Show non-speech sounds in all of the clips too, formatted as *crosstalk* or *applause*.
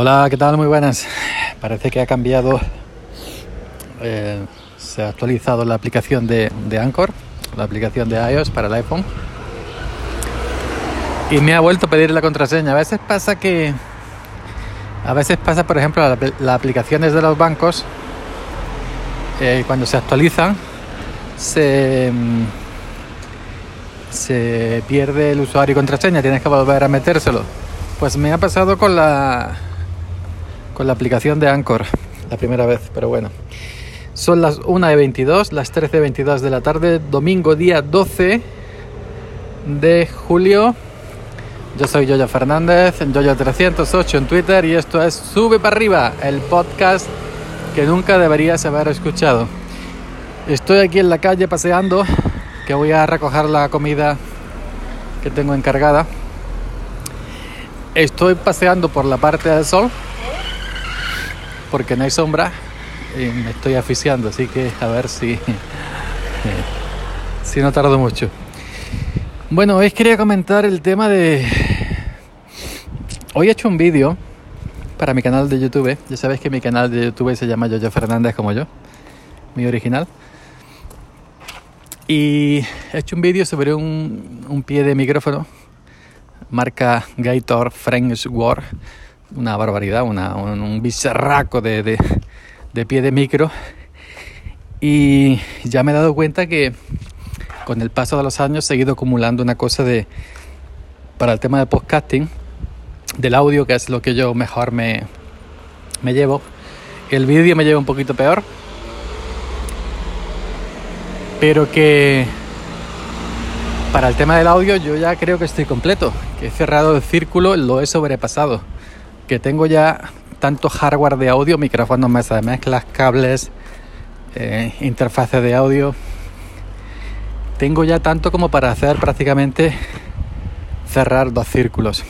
Hola, ¿qué tal? Muy buenas. Parece que ha cambiado, eh, se ha actualizado la aplicación de, de, Anchor, la aplicación de iOS para el iPhone. Y me ha vuelto a pedir la contraseña. A veces pasa que, a veces pasa, por ejemplo, las aplicaciones de los bancos, eh, cuando se actualizan, se, se pierde el usuario y contraseña, tienes que volver a metérselo. Pues me ha pasado con la con la aplicación de Anchor la primera vez, pero bueno. Son las 1 de 22, las 13 22 de la tarde, domingo día 12 de julio. Yo soy Yoyo Fernández, en Yoyo308 en Twitter y esto es Sube para arriba, el podcast que nunca deberías haber escuchado. Estoy aquí en la calle paseando, que voy a recoger la comida que tengo encargada. Estoy paseando por la parte del sol, porque no hay sombra y me estoy asfixiando, así que a ver si, *laughs* si no tardo mucho. Bueno, hoy quería comentar el tema de... Hoy he hecho un vídeo para mi canal de YouTube. Ya sabéis que mi canal de YouTube se llama Yoyo Fernández como yo, mi original. Y he hecho un vídeo sobre un, un pie de micrófono marca Gator French War una barbaridad, una, un, un, bizarraco de, de, de, pie de micro. Y ya me he dado cuenta que con el paso de los años he seguido acumulando una cosa de para el tema de podcasting, del audio, que es lo que yo mejor me, me llevo. El vídeo me lleva un poquito peor, pero que para el tema del audio yo ya creo que estoy completo, que he cerrado el círculo, lo he sobrepasado que tengo ya tanto hardware de audio, micrófonos, mesa de mezclas, cables, eh, interfaces de audio. Tengo ya tanto como para hacer prácticamente cerrar dos círculos.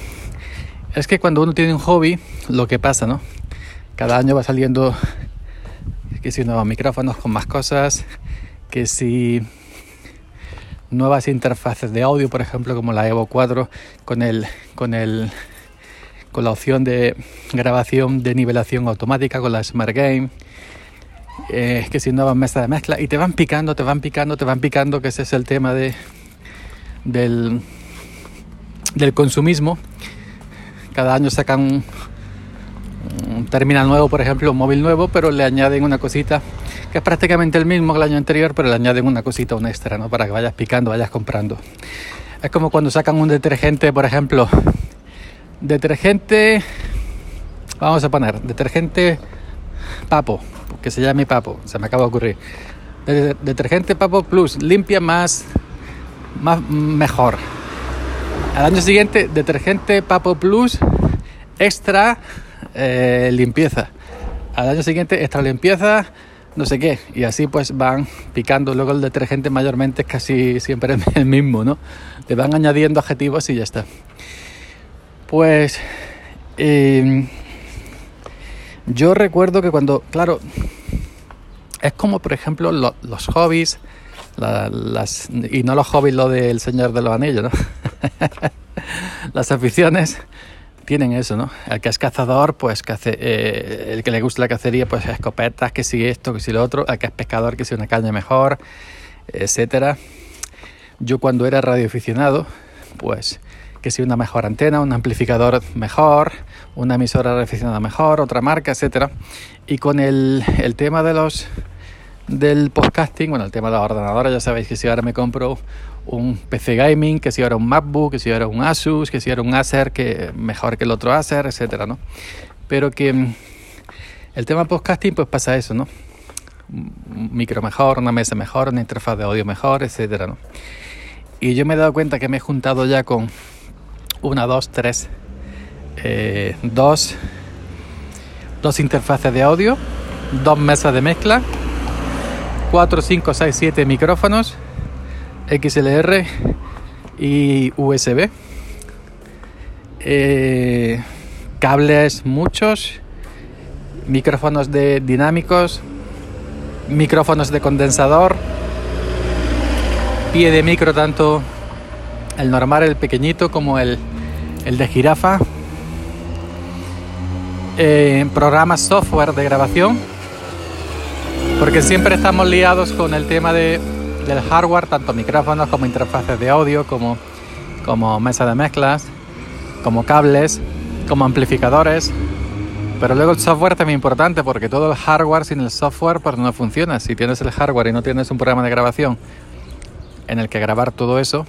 Es que cuando uno tiene un hobby, lo que pasa, ¿no? Cada año va saliendo que si nuevos micrófonos con más cosas, que si nuevas interfaces de audio, por ejemplo, como la Evo 4 con el con el con la opción de grabación de nivelación automática con la Smart Game, eh, que si no van mesa de mezcla, y te van picando, te van picando, te van picando, que ese es el tema de, del, del consumismo. Cada año sacan un, terminal nuevo, por ejemplo, un móvil nuevo, pero le añaden una cosita que es prácticamente el mismo que el año anterior, pero le añaden una cosita, un extra, ¿no? Para que vayas picando, vayas comprando. Es como cuando sacan un detergente, por ejemplo, Detergente, vamos a poner, detergente Papo, que se llame Papo, se me acaba de ocurrir. Detergente Papo Plus, limpia más, más mejor. Al año siguiente, detergente Papo Plus, extra eh, limpieza. Al año siguiente, extra limpieza, no sé qué. Y así pues van picando. Luego el detergente mayormente es casi siempre *laughs* el mismo, ¿no? Le van añadiendo adjetivos y ya está. Pues eh, yo recuerdo que cuando, claro, es como por ejemplo lo, los hobbies, y no los hobbies lo del Señor de los Anillos, ¿no? *laughs* las aficiones tienen eso, ¿no? El que es cazador, pues que hace, eh, el que le gusta la cacería, pues escopetas, que si esto, que si lo otro, el que es pescador, que si una caña mejor, etcétera. Yo cuando era radioaficionado, pues que si una mejor antena, un amplificador mejor, una emisora refinada mejor, otra marca, etcétera. Y con el, el tema de los del podcasting, bueno, el tema de la ordenadora, ya sabéis que si ahora me compro un PC gaming, que si ahora un MacBook, que si ahora un Asus, que si ahora un Acer, que mejor que el otro Acer, etcétera, ¿no? Pero que mm, el tema podcasting pues pasa eso, ¿no? Un micro mejor, una mesa mejor, una interfaz de audio mejor, etcétera, ¿no? Y yo me he dado cuenta que me he juntado ya con una, dos, tres, eh, dos, dos interfaces de audio, dos mesas de mezcla, 4, 5, 6, 7 micrófonos, XLR y USB, eh, cables muchos, micrófonos de dinámicos, micrófonos de condensador, pie de micro tanto el normal, el pequeñito, como el, el de jirafa. eh, programas software de grabación, porque siempre estamos liados con el tema de, del hardware, tanto micrófonos como interfaces de audio, como, como mesa de mezclas, como cables, como amplificadores. Pero luego el software también es importante porque todo el hardware sin el software pues no funciona. Si tienes el hardware y no tienes un programa de grabación en el que grabar todo eso,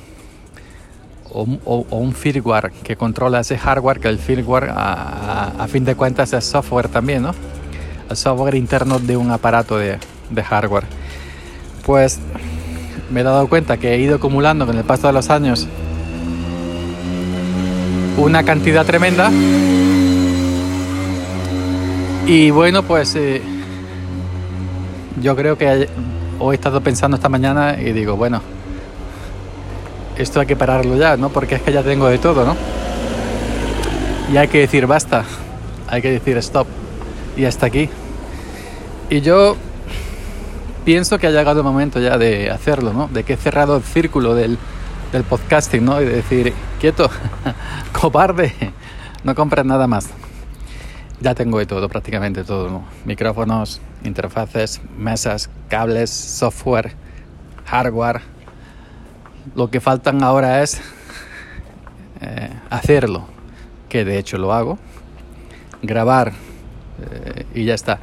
o, un firmware que controla ese hardware, que el firmware a, fin de cuentas es software también, ¿no? El software interno de un aparato de, hardware. Pues me he dado cuenta que he ido acumulando con el paso de los años una cantidad tremenda. Y bueno, pues eh, yo creo que hoy he estado pensando esta mañana y digo, bueno, esto hay que pararlo ya, ¿no? Porque es que ya tengo de todo, ¿no? Y hay que decir basta, hay que decir stop y hasta aquí. Y yo pienso que ha llegado el momento ya de hacerlo, ¿no? De que he cerrado el círculo del, del podcasting, ¿no? Y de decir, quieto, *laughs* cobarde, no compres nada más. Ya tengo de todo, prácticamente todo, ¿no? Micrófonos, interfaces, mesas, cables, software, hardware, lo que faltan ahora es eh, hacerlo, que de hecho lo hago, grabar eh, y ya está.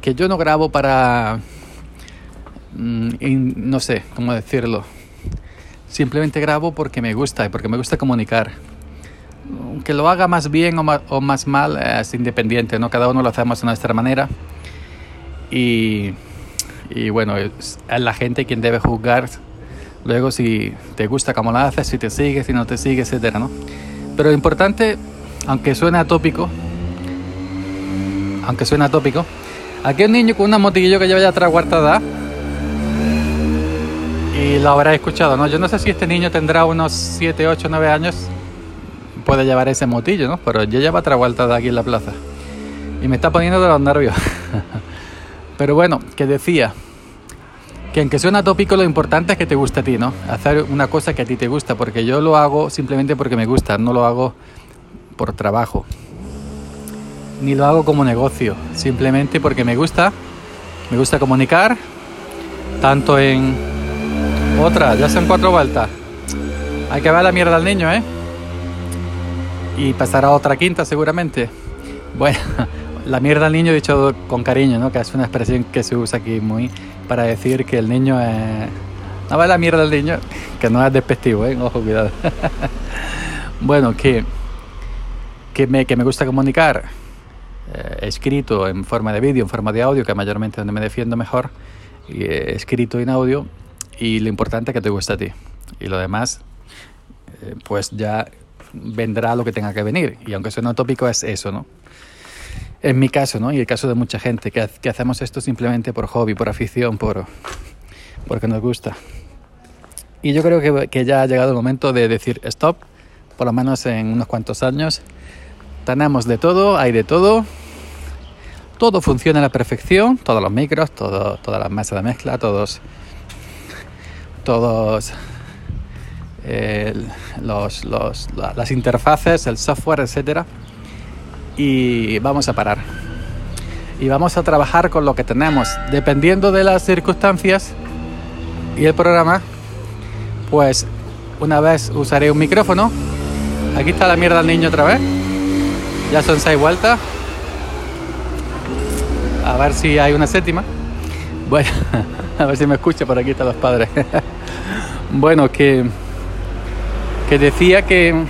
Que yo no grabo para, mm, no sé cómo decirlo, simplemente grabo porque me gusta y porque me gusta comunicar. Que lo haga más bien o más, mal es independiente, ¿no? Cada uno lo hacemos de nuestra manera. Y, y bueno, es la gente quien debe juzgar Luego si te gusta cómo lo haces, si te sigue, si no te sigue, etcétera, ¿no? Pero lo importante, aunque suene atópico, aunque suene atópico, aquí hay un niño con una motillo que lleva ya atrás guardada y lo habrá escuchado, ¿no? Yo no sé si este niño tendrá unos 7, 8, 9 años, puede llevar ese motillo, ¿no? Pero ya lleva otra guardada aquí en la plaza y me está poniendo de los nervios. *laughs* Pero bueno, que decía, que aunque suena tópico, lo importante es que te guste a ti, ¿no? Hacer una cosa que a ti te gusta, porque yo lo hago simplemente porque me gusta, no lo hago por trabajo, ni lo hago como negocio, simplemente porque me gusta, me gusta comunicar, tanto en otra, ya son cuatro vueltas, hay que ver la mierda al niño, ¿eh? Y pasará otra quinta seguramente. Bueno, la mierda al niño dicho con cariño, ¿no? Que es una expresión que se usa aquí muy para decir que el niño es... No va la mierda al niño, que no es despectivo, ¿eh? Ojo, cuidado. *laughs* bueno, que, que, me, que me gusta comunicar eh, escrito en forma de vídeo, en forma de audio, que mayormente donde me defiendo mejor, y, eh, escrito en audio, y lo importante es que te guste a ti. Y lo demás, eh, pues ya vendrá lo que tenga que venir. Y aunque suene tópico, es eso, ¿no? En mi caso, ¿no? Y el caso de mucha gente que, hacemos esto simplemente por hobby, por afición, por porque nos gusta. Y yo creo que, que, ya ha llegado el momento de decir stop, por lo menos en unos cuantos años. Tenemos de todo, hay de todo. Todo funciona a la perfección, todos los micros, todas las mesas de mezcla, todos, todos los, los, las interfaces, el software, etcétera y vamos a parar. Y vamos a trabajar con lo que tenemos. Dependiendo de las circunstancias y el programa, pues una vez usaré un micrófono. Aquí está la mierda del niño otra vez. Ya son seis vueltas. A ver si hay una séptima. Bueno, *laughs* a ver si me escucha, por aquí están los padres. *laughs* bueno, que, que decía que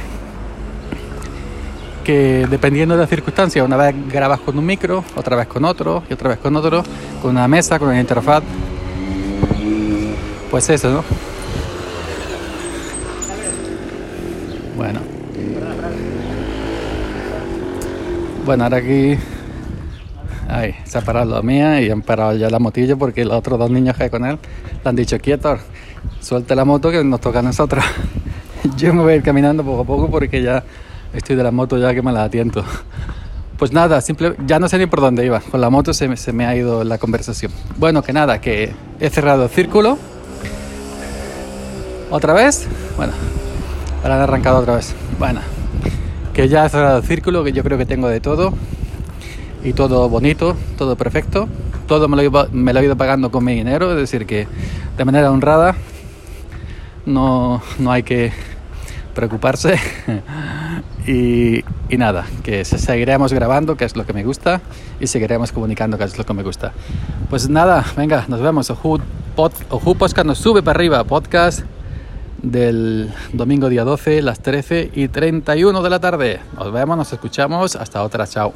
que dependiendo de las circunstancias, una vez grabas con un micro, otra vez con otro, y otra vez con otro, con una mesa, con una interfaz. Pues eso, ¿no? Bueno. Bueno, ahora aquí. Ay, se ha parado la mía y han parado ya la motilla porque los otros dos niños que hay con él le han dicho quieto, suelte la moto que nos toca a nosotros. *laughs* Yo me voy a ir caminando poco a poco porque ya Estoy de la moto ya que me la atiento. Pues nada, simple, ya no sé ni por dónde iba. Con la moto se, me ha ido la conversación. Bueno, que nada, que he cerrado el círculo. ¿Otra vez? Bueno, ahora he arrancado otra vez. Bueno, que ya he cerrado el círculo, que yo creo que tengo de todo. y todo bonito, todo perfecto. Todo me lo, me lo he ido pagando con mi dinero, es decir, que de manera honrada no, no hay que preocuparse. *laughs* y, nada, que se- seguiremos grabando, que es lo que me gusta, y seguiremos comunicando, que es lo que me gusta. Pues nada, venga, nos vemos. Oju, pod, Podcast nos sube para arriba. Podcast del domingo día 12, las 13 y 31 de la tarde. Nos vemos, nos escuchamos. Hasta otra, chao.